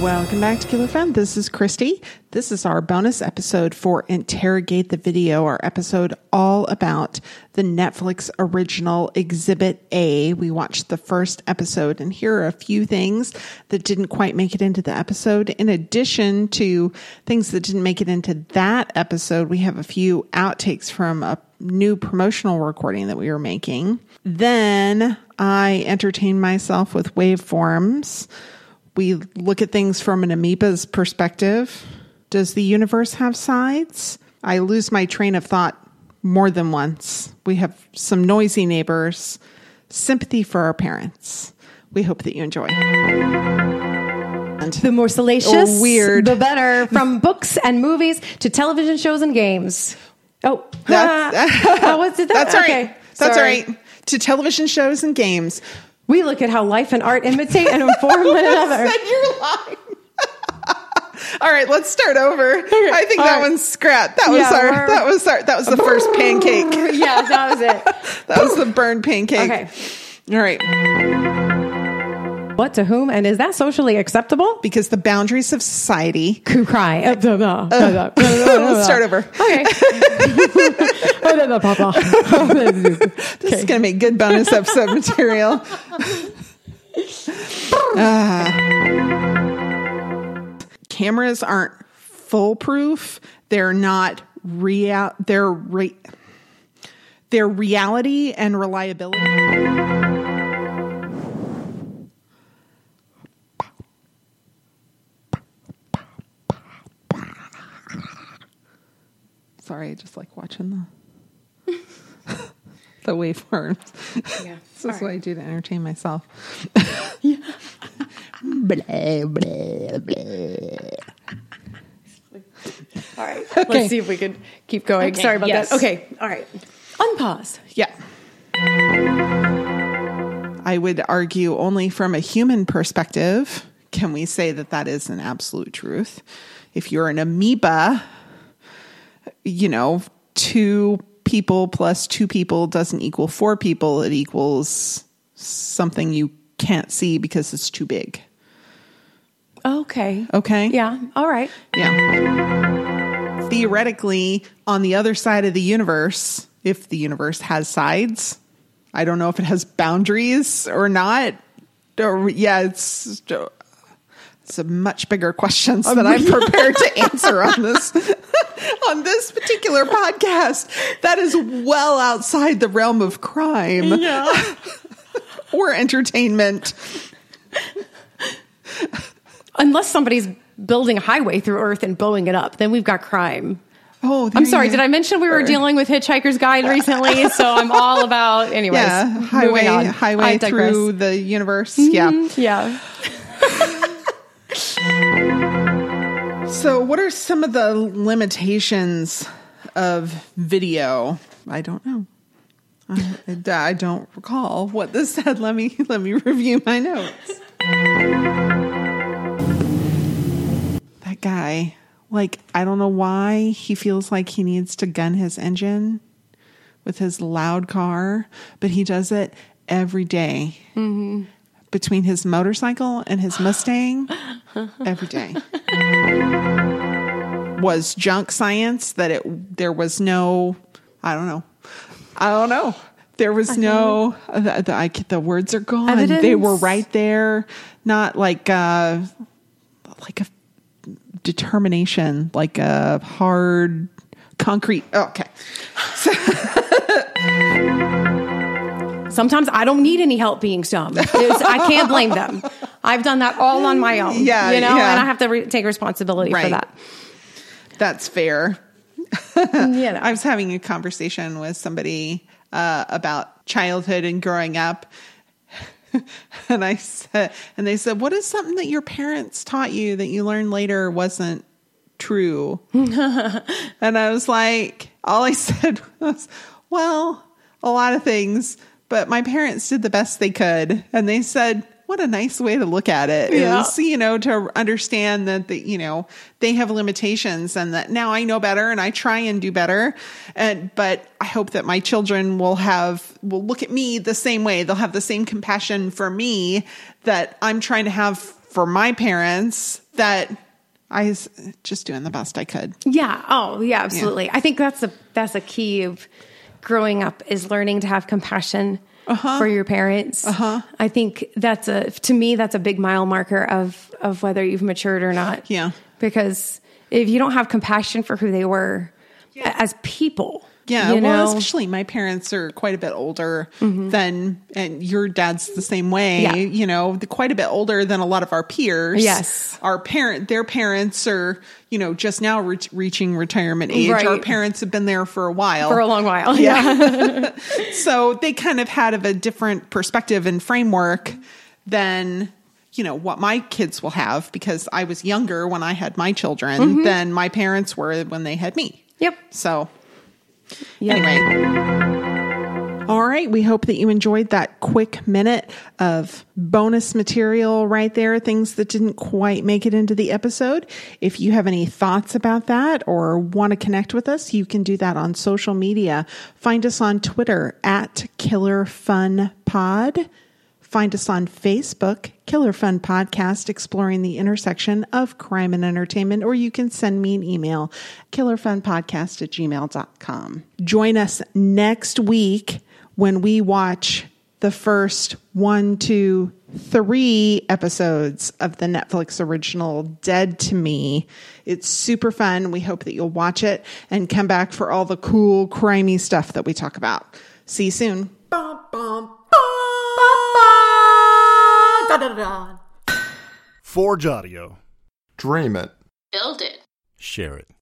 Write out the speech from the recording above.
Welcome back to Killer Fun. This is Christy. This is our bonus episode for Interrogate the Video, our episode all about the Netflix original Exhibit A. We watched the first episode, and here are a few things that didn't quite make it into the episode. In addition to things that didn't make it into that episode, we have a few outtakes from a new promotional recording that we were making. Then I entertained myself with waveforms we look at things from an amoeba's perspective. Does the universe have sides? I lose my train of thought more than once. We have some noisy neighbors, sympathy for our parents. We hope that you enjoy. The more salacious, Oh, weird. the better. From books and movies to television shows and games. Oh, That's- oh, it? That's all right. Okay. That's Sorry. right. To television shows and games. We look at how life and art imitate and inform one another. Said you're lying. All right, let's start over. I think all that right. one's scrapped. That was Yeah, our. That was our. That was the first pancake. yeah, that was it. That was the burned pancake. Okay. All right. What to whom, and is that socially acceptable? Because the boundaries of society. Who cry? Uh, Let's start over. Okay. This is going to make good bonus episode material. Ah. cameras aren't foolproof. They're not real. They're re- they're reality and reliability. Sorry, I just like watching the the waveforms. Yeah. This is what I do to entertain myself. Yeah. All right. Okay. Let's see if we can keep going. Okay, Sorry about yes. that. Okay. All right. Unpause. Yeah. I would argue only from a human perspective can we say that that is an absolute truth. If you're an amoeba, you know, two people plus two people doesn't equal four people. It equals something you can't see because it's too big. Okay. Okay. Yeah. All right. Yeah. Theoretically, on the other side of the universe, if the universe has sides, I don't know if it has boundaries or not. Or yeah, it's it's a much bigger questions that I'm prepared to answer on this on this particular podcast. That is well outside the realm of crime Yeah. or entertainment. Unless somebody's building a highway through Earth and blowing it up, then we've got crime. Oh, I'm sorry. Did I mention we were dealing with Hitchhiker's Guide recently? So I'm all about. Anyways, Yeah, highway highway through the universe. Mm-hmm. Yeah. Yeah. So, what are some of the limitations of video? I don't know. I, I- don't recall what this said. Let me let me review my notes. That guy, like, I don't know why he feels like he needs to gun his engine with his loud car, but he does it every day. Mm-hmm. Between his motorcycle and his Mustang, every day. Was junk science that it there was no I don't know. I don't know. There was no the, the, I, the words are gone. They were right there. Not like uh like a determination like a hard concrete oh, okay Sometimes I don't need any help being dumb. I can't blame them. I've done that all on my own. Yeah, you know, yeah. and I have to re- take responsibility Right. for that. that's fair yeah. I was having a conversation with somebody uh, about childhood and growing up. and I said, and they said, what is something that your parents taught you that you learned later wasn't true? and I was like, all I said was, well, a lot of things, but my parents did the best they could. And they said, what a nice way to look at it Yeah. you know, to understand that the, you know, they have limitations and that now I know better and I try and do better. And, but I hope that my children will have, will look at me the same way. They'll have the same compassion for me that I'm trying to have for my parents that I was just doing the best I could. Yeah. Oh, yeah, absolutely. I think that's the that's a key of growing up is learning to have compassion for your parents. Uh-huh. I think that's a to me that's a big mile marker of of whether you've matured or not. Yeah. Because if you don't have compassion for who they were as people, Yeah, you well, know, especially my parents are quite a bit older than, and your dad's the same way. Yeah. You know, quite a bit older than a lot of our peers. Yes. our parent, their parents are, you know, just now re- reaching retirement age. Right. Our parents have been there for a while. for a long while. Yeah. so they kind of had of a different perspective and framework than you know what my kids will have because I was younger when I had my children Mm-hmm. than my parents were when they had me. Yep. So Yep. Anyway. All right. We hope that you enjoyed that quick minute of bonus material right there, things that didn't quite make it into the episode. If you have any thoughts about that or want to connect with us, you can do that on social media. Find us on Twitter at Killer Fun Pod. Find us on Facebook, Killer Fun Podcast, exploring the intersection of crime and entertainment, or you can send me an email, killerfunpodcast at gmail.com. Join us next week when we watch the first one, two, three episodes of the Netflix original Dead to Me. It's super fun. We hope that you'll watch it and come back for all the cool, crimey stuff that we talk about. See you soon. Forge Audio. Dream it. Build it. Share it.